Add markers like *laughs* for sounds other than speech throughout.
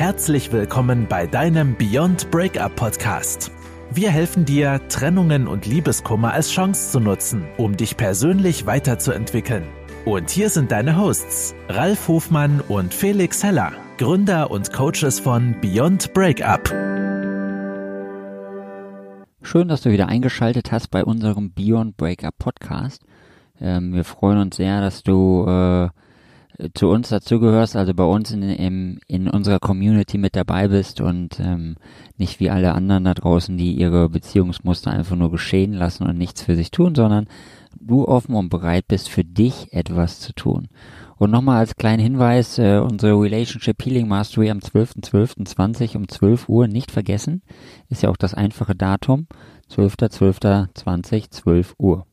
Herzlich willkommen bei deinem Beyond Breakup Podcast. Wir helfen dir, Trennungen und Liebeskummer als Chance zu nutzen, um dich persönlich weiterzuentwickeln. Und hier sind deine Hosts, Ralf Hofmann und Felix Heller, Gründer und Coaches von Beyond Breakup. Schön, dass du wieder eingeschaltet hast bei unserem Beyond Breakup Podcast. Ähm, wir freuen uns sehr, dass du äh, zu uns dazugehörst, also bei uns in, in, in unserer Community mit dabei bist und ähm, nicht wie alle anderen da draußen, die ihre Beziehungsmuster einfach nur geschehen lassen und nichts für sich tun, sondern du offen und bereit bist, für dich etwas zu tun. Und nochmal als kleinen Hinweis, äh, unsere Relationship Healing Mastery am 12.12.20 um 12 Uhr nicht vergessen. Ist ja auch das einfache Datum. 12.12.20, 12 Uhr.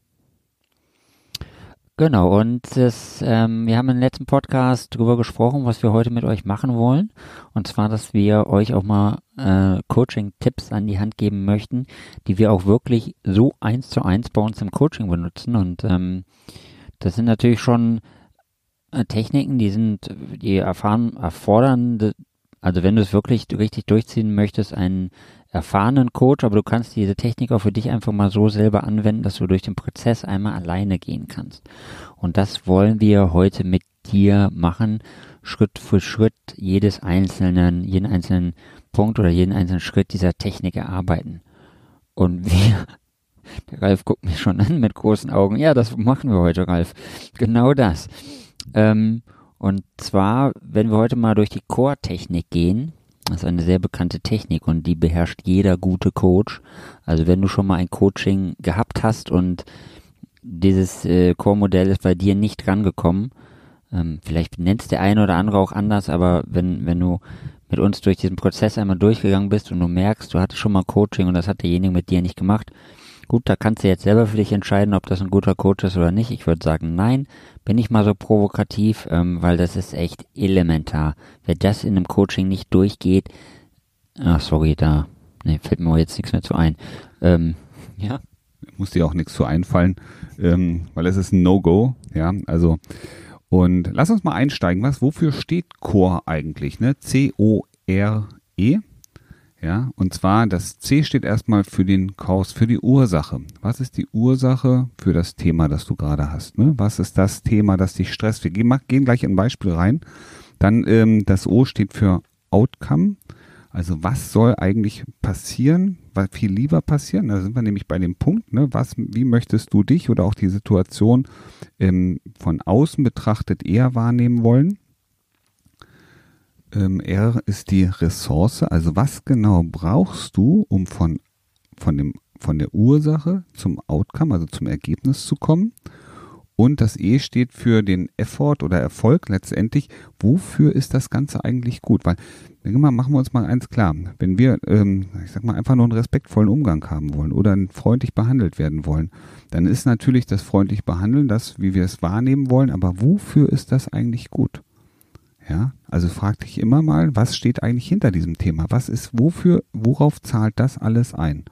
Genau, und das, ähm, wir haben im letzten Podcast darüber gesprochen, was wir heute mit euch machen wollen. Und zwar, dass wir euch auch mal äh, Coaching-Tipps an die Hand geben möchten, die wir auch wirklich so eins zu eins bei uns im Coaching benutzen. Und ähm, das sind natürlich schon äh, Techniken, die sind, die erfahren, erfordern, also wenn du es wirklich richtig durchziehen möchtest, einen erfahrenen Coach, aber du kannst diese Technik auch für dich einfach mal so selber anwenden, dass du durch den Prozess einmal alleine gehen kannst. Und das wollen wir heute mit dir machen, Schritt für Schritt jedes einzelnen, jeden einzelnen Punkt oder jeden einzelnen Schritt dieser Technik erarbeiten. Und wir, *laughs* der Ralf guckt mich schon an mit großen Augen. Ja, das machen wir heute, Ralf. Genau das. Ähm, und zwar, wenn wir heute mal durch die Core-Technik gehen, das ist eine sehr bekannte Technik und die beherrscht jeder gute Coach. Also wenn du schon mal ein Coaching gehabt hast und dieses äh, Core-Modell ist bei dir nicht rangekommen, ähm, vielleicht nennst der eine oder andere auch anders, aber wenn, wenn du mit uns durch diesen Prozess einmal durchgegangen bist und du merkst, du hattest schon mal Coaching und das hat derjenige mit dir nicht gemacht, Gut, da kannst du jetzt selber für dich entscheiden, ob das ein guter Coach ist oder nicht. Ich würde sagen, nein. Bin ich mal so provokativ, ähm, weil das ist echt elementar. Wer das in einem Coaching nicht durchgeht, ach sorry, da nee, fällt mir jetzt nichts mehr zu ein. Ähm, *laughs* ja. Muss dir auch nichts zu einfallen, ähm, weil es ist ein No-Go. Ja, also und lass uns mal einsteigen. Was, wofür steht Core eigentlich? Ne? C-O-R-E. Ja, und zwar das C steht erstmal für den Kurs, für die Ursache. Was ist die Ursache für das Thema, das du gerade hast? Ne? Was ist das Thema, das dich stresst? Wir gehen, gleich ein Beispiel rein. Dann ähm, das O steht für Outcome. Also was soll eigentlich passieren? Was viel lieber passieren? Da sind wir nämlich bei dem Punkt, ne? Was, wie möchtest du dich oder auch die Situation ähm, von außen betrachtet eher wahrnehmen wollen? Ähm, R ist die Ressource. Also was genau brauchst du, um von, von, dem, von der Ursache zum Outcome, also zum Ergebnis zu kommen? Und das E steht für den Effort oder Erfolg letztendlich. Wofür ist das Ganze eigentlich gut? Weil, denke mal, machen wir uns mal eins klar. Wenn wir, ähm, ich sag mal, einfach nur einen respektvollen Umgang haben wollen oder freundlich behandelt werden wollen, dann ist natürlich das freundlich behandeln das, wie wir es wahrnehmen wollen. Aber wofür ist das eigentlich gut? Ja, also frag dich immer mal, was steht eigentlich hinter diesem Thema? Was ist, wofür, worauf zahlt das alles ein?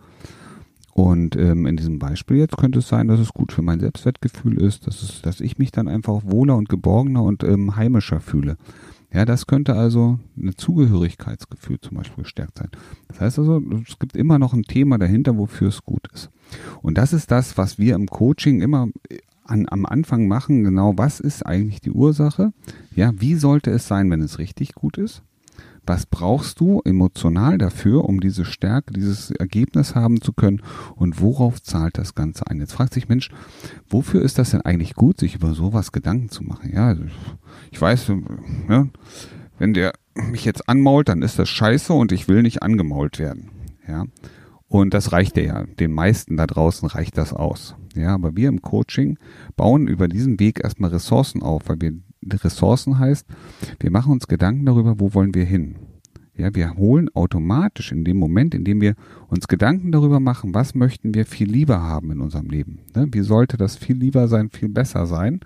Und ähm, in diesem Beispiel jetzt könnte es sein, dass es gut für mein Selbstwertgefühl ist, dass, es, dass ich mich dann einfach wohler und geborgener und ähm, heimischer fühle. Ja, das könnte also ein Zugehörigkeitsgefühl zum Beispiel gestärkt sein. Das heißt also, es gibt immer noch ein Thema dahinter, wofür es gut ist. Und das ist das, was wir im Coaching immer an, am Anfang machen, genau was ist eigentlich die Ursache? Ja, wie sollte es sein, wenn es richtig gut ist? Was brauchst du emotional dafür, um diese Stärke, dieses Ergebnis haben zu können? Und worauf zahlt das Ganze ein? Jetzt fragt sich Mensch, wofür ist das denn eigentlich gut, sich über sowas Gedanken zu machen? Ja, also ich weiß, ja, wenn der mich jetzt anmault, dann ist das scheiße und ich will nicht angemault werden. Ja. Und das reicht ja. Den meisten da draußen reicht das aus. Ja, aber wir im Coaching bauen über diesen Weg erstmal Ressourcen auf, weil wir Ressourcen heißt, wir machen uns Gedanken darüber, wo wollen wir hin. Ja, wir holen automatisch in dem Moment, in dem wir uns Gedanken darüber machen, was möchten wir viel lieber haben in unserem Leben. Ne? Wie sollte das viel lieber sein, viel besser sein?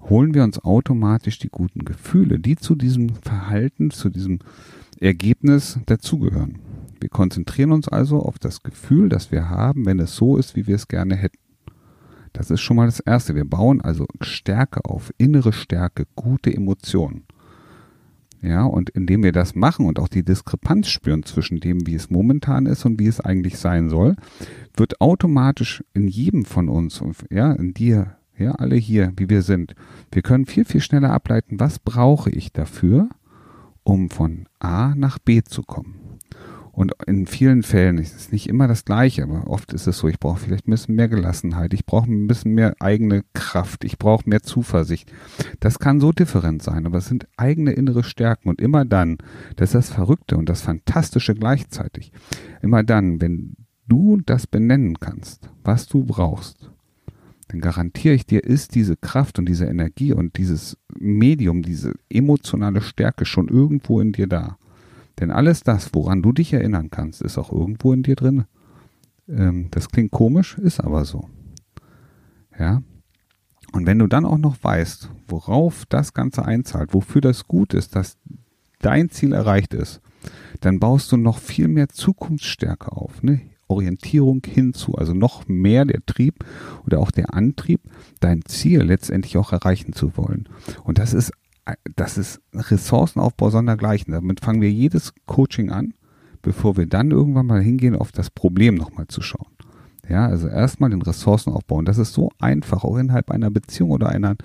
Holen wir uns automatisch die guten Gefühle, die zu diesem Verhalten, zu diesem Ergebnis dazugehören. Wir konzentrieren uns also auf das Gefühl, das wir haben, wenn es so ist, wie wir es gerne hätten. Das ist schon mal das Erste. Wir bauen also Stärke auf, innere Stärke, gute Emotionen. Ja, und indem wir das machen und auch die Diskrepanz spüren zwischen dem, wie es momentan ist und wie es eigentlich sein soll, wird automatisch in jedem von uns, ja, in dir, ja, alle hier, wie wir sind, wir können viel, viel schneller ableiten, was brauche ich dafür, um von A nach B zu kommen. Und in vielen Fällen ist es nicht immer das Gleiche, aber oft ist es so, ich brauche vielleicht ein bisschen mehr Gelassenheit, ich brauche ein bisschen mehr eigene Kraft, ich brauche mehr Zuversicht. Das kann so different sein, aber es sind eigene innere Stärken und immer dann, das ist das Verrückte und das Fantastische gleichzeitig, immer dann, wenn du das benennen kannst, was du brauchst, dann garantiere ich dir, ist diese Kraft und diese Energie und dieses Medium, diese emotionale Stärke schon irgendwo in dir da. Denn alles das, woran du dich erinnern kannst, ist auch irgendwo in dir drin. Ähm, das klingt komisch, ist aber so. Ja. Und wenn du dann auch noch weißt, worauf das Ganze einzahlt, wofür das gut ist, dass dein Ziel erreicht ist, dann baust du noch viel mehr Zukunftsstärke auf. Ne? Orientierung hinzu, also noch mehr der Trieb oder auch der Antrieb, dein Ziel letztendlich auch erreichen zu wollen. Und das ist das ist Ressourcenaufbau sondergleichen. Damit fangen wir jedes Coaching an, bevor wir dann irgendwann mal hingehen, auf das Problem nochmal zu schauen. Ja, also erstmal den Ressourcenaufbau. Und das ist so einfach, auch innerhalb einer Beziehung oder einer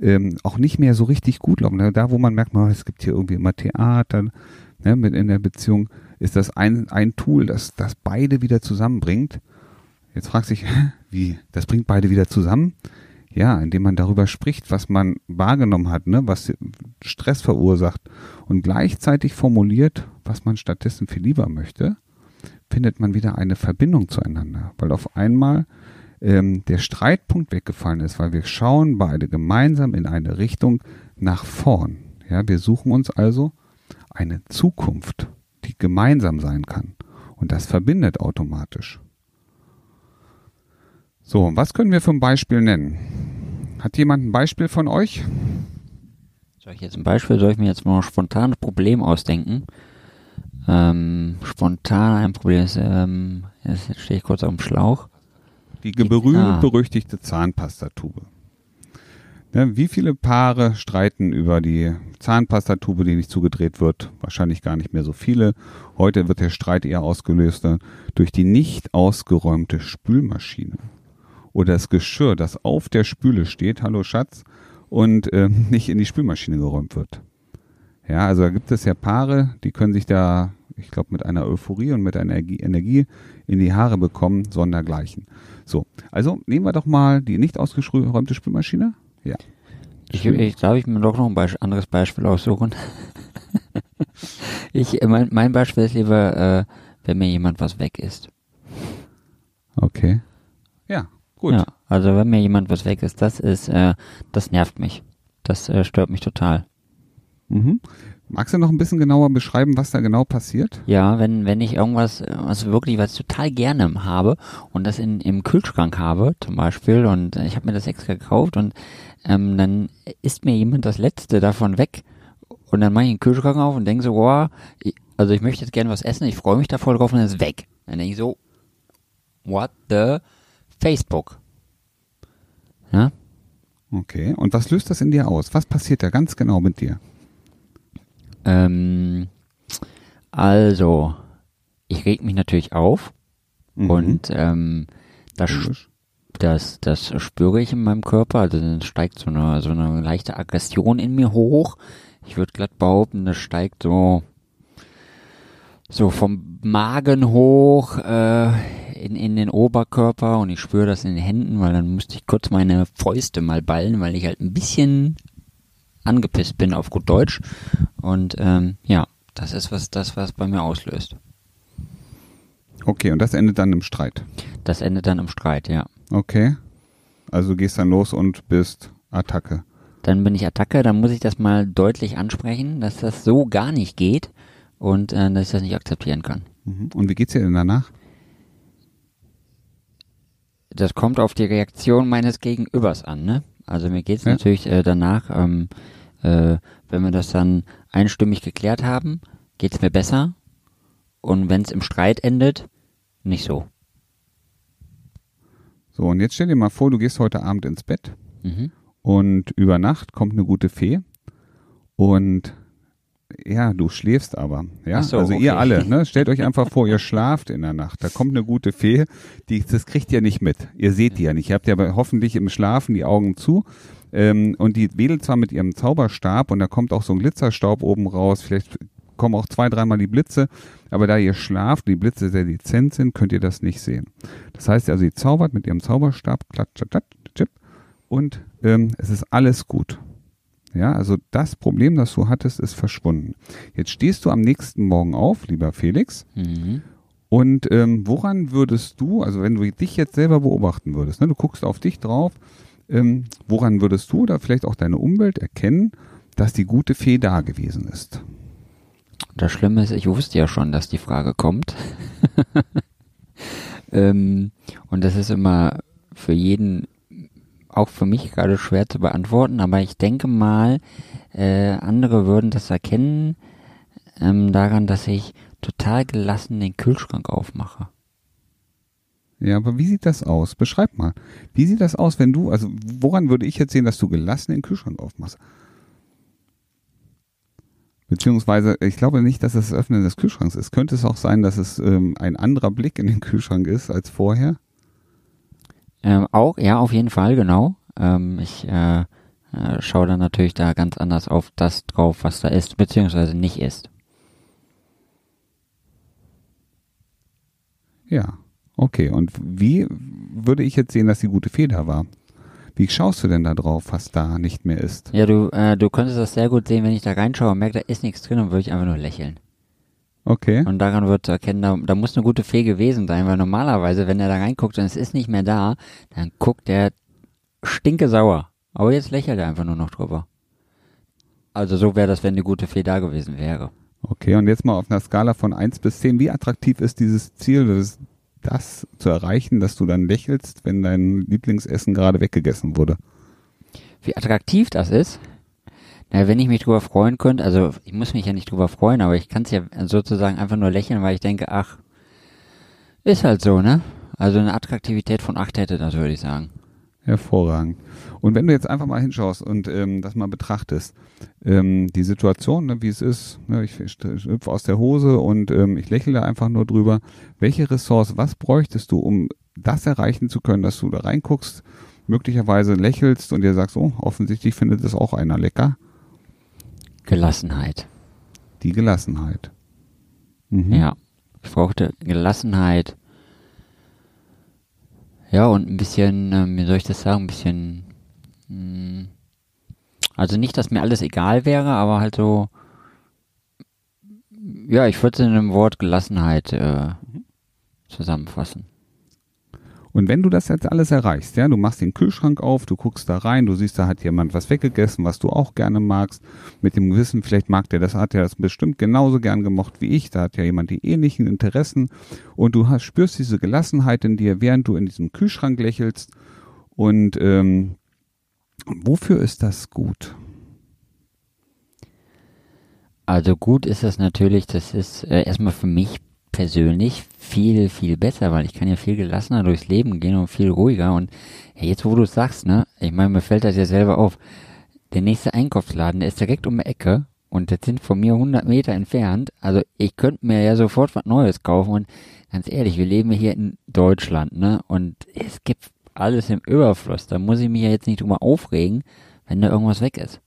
ähm, auch nicht mehr so richtig gut laufen. Da, wo man merkt, es gibt hier irgendwie immer Theater ne, mit in der Beziehung, ist das ein, ein Tool, das, das beide wieder zusammenbringt. Jetzt fragt sich, *laughs* wie, das bringt beide wieder zusammen? Ja, indem man darüber spricht, was man wahrgenommen hat, ne, was Stress verursacht und gleichzeitig formuliert, was man stattdessen viel lieber möchte, findet man wieder eine Verbindung zueinander, weil auf einmal ähm, der Streitpunkt weggefallen ist, weil wir schauen beide gemeinsam in eine Richtung nach vorn. Ja, wir suchen uns also eine Zukunft, die gemeinsam sein kann. Und das verbindet automatisch. So, was können wir für ein Beispiel nennen? Hat jemand ein Beispiel von euch? Soll ich jetzt ein Beispiel, soll ich mir jetzt mal spontan ein Problem ausdenken? Ähm, spontan ein Problem ist, ähm, jetzt stehe ich kurz auf dem Schlauch. Die berühmt-berüchtigte ah. Zahnpastatube. Ne, wie viele Paare streiten über die Zahnpastatube, die nicht zugedreht wird? Wahrscheinlich gar nicht mehr so viele. Heute wird der Streit eher ausgelöst durch die nicht ausgeräumte Spülmaschine oder das Geschirr, das auf der Spüle steht, hallo Schatz, und äh, *laughs* nicht in die Spülmaschine geräumt wird. Ja, also da gibt es ja Paare, die können sich da, ich glaube, mit einer Euphorie und mit einer Energie in die Haare bekommen, sondergleichen. So, also nehmen wir doch mal die nicht ausgeräumte Spülmaschine. Ja. Ich, ich glaube, ich mir doch noch ein Be anderes Beispiel aussuchen. ich, mein, mein Beispiel ist lieber, äh, wenn mir jemand was weg ist. Okay. Ja, Gut. Ja, also wenn mir jemand was weg ist, das ist, äh, das nervt mich. Das äh, stört mich total. Mhm. Magst du noch ein bisschen genauer beschreiben, was da genau passiert? Ja, wenn, wenn ich irgendwas, was wirklich, was total gerne habe und das in, im Kühlschrank habe, zum Beispiel, und ich habe mir das extra gekauft und ähm, dann isst mir jemand das letzte davon weg und dann mache ich den Kühlschrank auf und denke so, boah, ich, also ich möchte jetzt gerne was essen, ich freue mich da voll drauf und dann ist es weg. Dann denke ich so, what the Facebook. Ja? Okay, und was löst das in dir aus? Was passiert da ganz genau mit dir? Ähm, also, ich reg mich natürlich auf mhm. und ähm, das, das, das spüre ich in meinem Körper. Also dann steigt so eine, so eine leichte Aggression in mir hoch. Ich würde glatt behaupten, das steigt so so vom Magen hoch äh, in, in den Oberkörper und ich spüre das in den Händen, weil dann musste ich kurz meine Fäuste mal ballen, weil ich halt ein bisschen angepisst bin auf gut Deutsch. Und ähm, ja, das ist was das, was bei mir auslöst. Okay, und das endet dann im Streit. Das endet dann im Streit, ja. Okay. Also du gehst dann los und bist Attacke. Dann bin ich Attacke, dann muss ich das mal deutlich ansprechen, dass das so gar nicht geht und äh, dass ich das nicht akzeptieren kann. Mhm. Und wie geht's dir denn danach? das kommt auf die Reaktion meines Gegenübers an, ne? Also mir geht's ja. natürlich äh, danach, ähm, äh, wenn wir das dann einstimmig geklärt haben, geht's mir besser. Und wenn es im Streit endet, nicht so. So, und jetzt stell dir mal vor, du gehst heute Abend ins Bett mhm. und über Nacht kommt eine gute Fee und Ja, du schläfst aber. Ja, so, also okay. ihr alle, ne? *laughs* Stellt euch einfach vor, ihr schlaft in der Nacht. Da kommt eine gute Fee, die, das kriegt ihr nicht mit. Ihr seht die ja nicht. Ihr habt ja hoffentlich im Schlafen die Augen zu. Ähm, und die wedelt zwar mit ihrem Zauberstab und da kommt auch so ein Glitzerstaub oben raus. Vielleicht kommen auch zwei, dreimal die Blitze. Aber da ihr schlaft, die Blitze sehr dezent sind, könnt ihr das nicht sehen. Das heißt also, sie zaubert mit ihrem Zauberstab, klatsch, klatsch, klatsch, chip, und ähm, es ist alles gut. Ja, also das Problem, das du hattest, ist verschwunden. Jetzt stehst du am nächsten Morgen auf, lieber Felix, Mhm. und ähm, woran würdest du, also wenn du dich jetzt selber beobachten würdest, ne, du guckst auf dich drauf, ähm, woran würdest du oder vielleicht auch deine Umwelt erkennen, dass die gute Fee da gewesen ist? Das Schlimme ist, ich wusste ja schon, dass die Frage kommt. *laughs* ähm, und das ist immer für jeden, auch für mich gerade schwer zu beantworten, aber ich denke mal, äh, andere würden das erkennen ähm, daran, dass ich total gelassen den Kühlschrank aufmache. Ja, aber wie sieht das aus? Beschreib mal. Wie sieht das aus, wenn du, also woran würde ich jetzt sehen, dass du gelassen den Kühlschrank aufmachst? Beziehungsweise, ich glaube nicht, dass es das Öffnen des Kühlschranks ist. Könnte es auch sein, dass es ähm, ein anderer Blick in den Kühlschrank ist als vorher? Ähm, auch, ja, auf jeden Fall, genau. Ähm, ich äh, äh, schaue dann natürlich da ganz anders auf das drauf, was da ist, beziehungsweise nicht ist. Ja. Okay, und wie würde ich jetzt sehen, dass die gute Fee da war? Wie schaust du denn da drauf, was da nicht mehr ist? Ja, du, äh, du könntest das sehr gut sehen, wenn ich da reinschaue und merke, da ist nichts drin, dann würde ich einfach nur lächeln. Okay. Und daran wird zu erkennen, da, da muss eine gute Fee gewesen sein, weil normalerweise, wenn er da reinguckt und es ist nicht mehr da, dann guckt er stinke sauer. Aber jetzt lächelt er einfach nur noch drüber. Also so wäre das, wenn die gute Fee da gewesen wäre. Okay, und jetzt mal auf einer Skala von 1 bis 10. Wie attraktiv ist dieses Ziel, das, das zu erreichen, dass du dann lächelst, wenn dein Lieblingsessen gerade weggegessen wurde? Wie attraktiv das ist. Na, wenn ich mich drüber freuen könnte, also ich muss mich ja nicht drüber freuen, aber ich kann es ja sozusagen einfach nur lächeln, weil ich denke, ach, ist halt so, ne? Also eine Attraktivität von 8 hätte das, würde ich sagen. Hervorragend. Und wenn du jetzt einfach mal hinschaust und ähm, das mal betrachtest, ähm, die Situation, ne, wie es ist, ne, ich, hüpfe aus der Hose und ähm, ich lächle einfach nur drüber. Welche Ressource, was bräuchtest du, um das erreichen zu können, dass du da reinguckst, möglicherweise lächelst und dir sagst, oh, offensichtlich findet es auch einer lecker? Gelassenheit. Die Gelassenheit. Mhm. Ja. Ich brauchte Gelassenheit. Ja, und ein bisschen, ähm, wie soll ich das sagen, ein bisschen, mh, also nicht, dass mir alles egal wäre, aber halt so, ja, ich würde es in einem Wort Gelassenheit äh, zusammenfassen. Und wenn du das jetzt alles erreichst, ja, du machst den Kühlschrank auf, du guckst da rein, du siehst, da hat jemand was weggegessen, was du auch gerne magst, mit dem Wissen, vielleicht mag der das, hat er das bestimmt genauso gern gemocht wie ich, da hat ja jemand die ähnlichen Interessen und du hast, spürst diese Gelassenheit in dir, während du in diesem Kühlschrank lächelst und ähm, wofür ist das gut? Also gut ist das natürlich, das ist äh, erstmal für mich persönlich viel, viel besser, weil ich kann ja viel gelassener durchs Leben gehen und viel ruhiger. Und jetzt, wo du es sagst, ne, ich meine, mir fällt das ja selber auf. Der nächste Einkaufsladen, der ist direkt um die Ecke und das sind von mir 100 Meter entfernt. Also ich könnte mir ja sofort was Neues kaufen und ganz ehrlich, wir leben hier in Deutschland, ne, und es gibt alles im Überfluss. Da muss ich mich ja jetzt nicht drüber aufregen, wenn da irgendwas weg ist.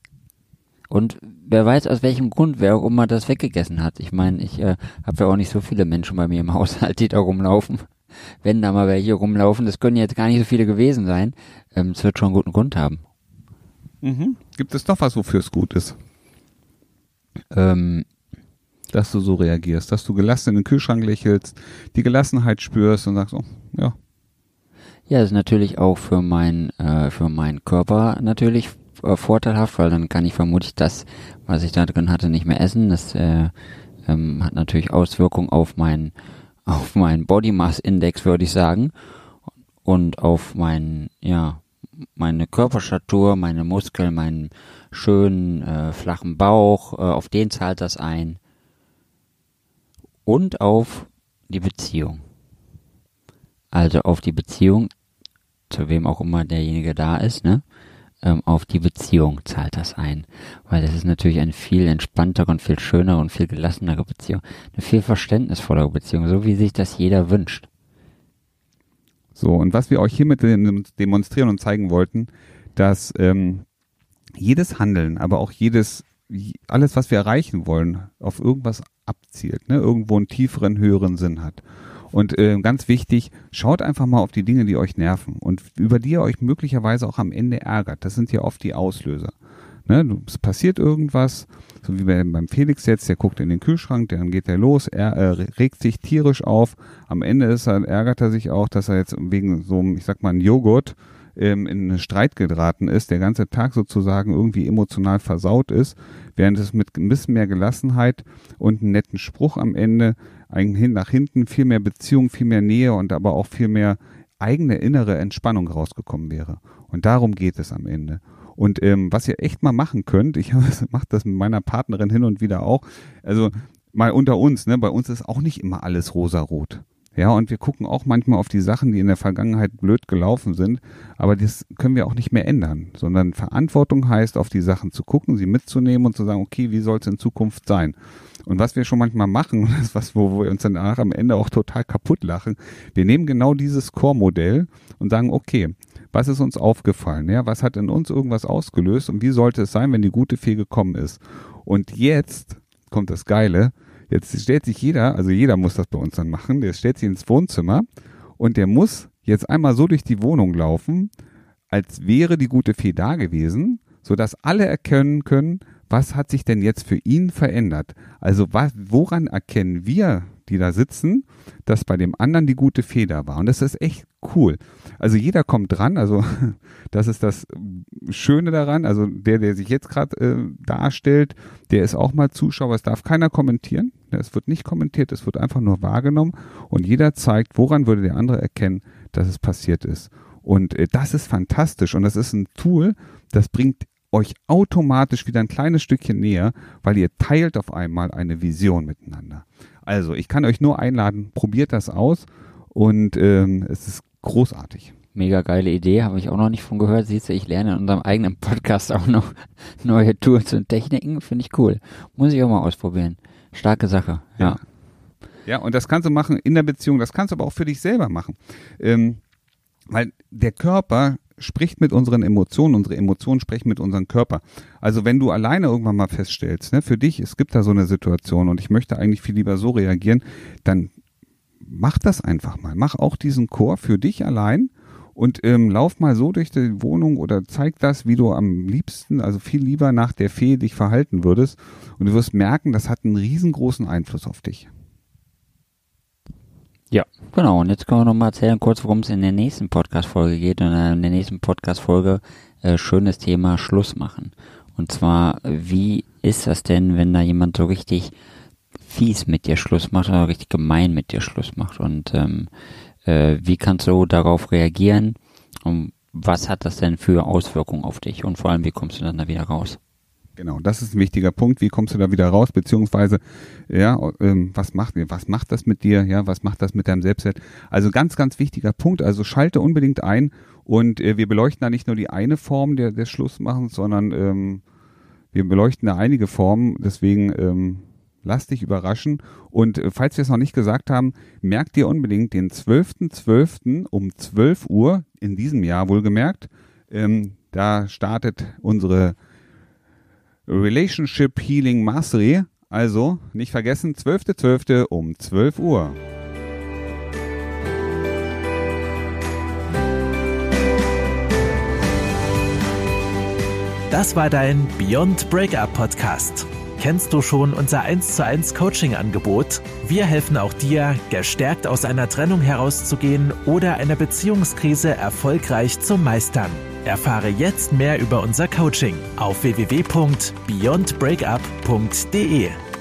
Und wer weiß, aus welchem Grund wer auch immer das weggegessen hat. Ich meine, ich äh, habe ja auch nicht so viele Menschen bei mir im *laughs* Haushalt, die da rumlaufen. Wenn da mal welche rumlaufen, das können jetzt gar nicht so viele gewesen sein. Ähm, es wird schon einen guten Grund haben. Mhm. Gibt es noch was, wofür es gut ist, Ähm, dass du so reagierst, dass du gelassen in den Kühlschrank lächelst, die Gelassenheit spürst und sagst, oh, ja, ja, das ist natürlich auch für mein, äh, für meinen Körper natürlich äh, vorteilhaft, weil dann kann ich vermutlich das, was ich da drin hatte, nicht mehr essen. Das äh, ähm, hat natürlich Auswirkungen auf meinen *laughs* auf meinen Body Mass Index, würde ich sagen, und auf meinen, ja, meine Körperstatur, meine Muskeln, meinen schönen äh, flachen Bauch, äh, auf den zahlt das ein und auf die Beziehung. Also auf die Beziehung, zu wem auch immer derjenige da ist, ne? Ähm, auf die Beziehung zahlt das ein. Weil das ist natürlich eine viel entspanntere und viel schönere und viel gelassenere Beziehung. Eine viel verständnisvollere Beziehung, so wie sich das jeder wünscht. So, und was wir euch hiermit demonstrieren und zeigen wollten, dass ähm, jedes Handeln, aber auch jedes, alles, was wir erreichen wollen, auf irgendwas abzielt, ne? irgendwo einen tieferen, höheren Sinn hat. Und äh, ganz wichtig, schaut einfach mal auf die Dinge, die euch nerven und über die ihr euch möglicherweise auch am Ende ärgert. Das sind ja oft die Auslöser. Ne? Es passiert irgendwas, so wie beim Felix jetzt, der guckt in den Kühlschrank, dann geht er los, er äh, regt sich tierisch auf. Am Ende ist er, ärgert er sich auch, dass er jetzt wegen so einem, ich sag mal, einem Joghurt ähm, in einen Streit geraten ist, der ganze Tag sozusagen irgendwie emotional versaut ist, während es mit ein bisschen mehr Gelassenheit und einem netten Spruch am Ende eigentlich nach hinten viel mehr Beziehung, viel mehr Nähe und aber auch viel mehr eigene innere Entspannung rausgekommen wäre. Und darum geht es am Ende. Und ähm, was ihr echt mal machen könnt, ich *laughs* mache das mit meiner Partnerin hin und wieder auch, also mal unter uns, ne, bei uns ist auch nicht immer alles rosarot. Ja, und wir gucken auch manchmal auf die Sachen, die in der Vergangenheit blöd gelaufen sind, aber das können wir auch nicht mehr ändern, sondern Verantwortung heißt, auf die Sachen zu gucken, sie mitzunehmen und zu sagen, okay, wie soll es in Zukunft sein? Und was wir schon manchmal machen, *laughs* das ist was, wo wir uns dann danach am Ende auch total kaputt lachen, wir nehmen genau dieses Core-Modell und sagen, okay, was ist uns aufgefallen? Ja, was hat in uns irgendwas ausgelöst und wie sollte es sein, wenn die gute Fee gekommen ist? Und jetzt kommt das Geile, Jetzt stellt sich jeder, also jeder muss das bei uns dann machen, der stellt sich ins Wohnzimmer und der muss jetzt einmal so durch die Wohnung laufen, als wäre die gute Fee da gewesen, sodass alle erkennen können, was hat sich denn jetzt für ihn verändert? Also was, woran erkennen wir, die da sitzen, dass bei dem anderen die gute da war? Und das ist echt cool. Also jeder kommt dran, also *laughs* das ist das Schöne daran. Also der, der sich jetzt gerade äh, darstellt, der ist auch mal Zuschauer. Es darf keiner kommentieren. Es wird nicht kommentiert, es wird einfach nur wahrgenommen und jeder zeigt, woran würde der andere erkennen, dass es passiert ist. Und äh, das ist fantastisch und das ist ein Tool, das bringt euch automatisch wieder ein kleines Stückchen näher, weil ihr teilt auf einmal eine Vision miteinander. Also, ich kann euch nur einladen, probiert das aus und ähm, es ist großartig. Mega geile Idee, habe ich auch noch nicht von gehört. Siehst du, ich lerne in unserem eigenen Podcast auch noch *laughs* neue Tools und Techniken. Finde ich cool. Muss ich auch mal ausprobieren. Starke Sache, ja. ja. Ja, und das kannst du machen in der Beziehung, das kannst du aber auch für dich selber machen. Ähm, weil der Körper spricht mit unseren Emotionen, unsere Emotionen sprechen mit unserem Körper. Also wenn du alleine irgendwann mal feststellst, ne, für dich, es gibt da so eine Situation und ich möchte eigentlich viel lieber so reagieren, dann mach das einfach mal. Mach auch diesen Chor für dich allein und ähm, lauf mal so durch die Wohnung oder zeig das, wie du am liebsten, also viel lieber nach der Fee dich verhalten würdest und du wirst merken, das hat einen riesengroßen Einfluss auf dich. Ja, genau. Und jetzt können wir nochmal erzählen, kurz, worum es in der nächsten Podcast-Folge geht. Und in der nächsten Podcast-Folge äh, schönes Thema Schluss machen. Und zwar, wie ist das denn, wenn da jemand so richtig fies mit dir Schluss macht oder richtig gemein mit dir Schluss macht? Und ähm, äh, wie kannst du darauf reagieren? Und was hat das denn für Auswirkungen auf dich? Und vor allem, wie kommst du dann da wieder raus? Genau, das ist ein wichtiger Punkt. Wie kommst du da wieder raus? Beziehungsweise, ja, ähm, was macht, was macht das mit dir? Ja, was macht das mit deinem Selbstwert? Also ganz, ganz wichtiger Punkt. Also schalte unbedingt ein und äh, wir beleuchten da nicht nur die eine Form der, des Schlussmachens, sondern ähm, wir beleuchten da einige Formen. Deswegen ähm, lass dich überraschen. Und äh, falls wir es noch nicht gesagt haben, merkt dir unbedingt den 12.12. .12. um 12 Uhr in diesem Jahr wohlgemerkt. Ähm, da startet unsere Relationship Healing Mastery. Also nicht vergessen, 12.12. .12. um 12 Uhr. Das war dein Beyond Breakup Podcast. Kennst du schon unser 1 zu 1 Coaching Angebot? Wir helfen auch dir, gestärkt aus einer Trennung herauszugehen oder eine Beziehungskrise erfolgreich zu meistern. Erfahre jetzt mehr über unser Coaching auf www.beyondbreakup.de.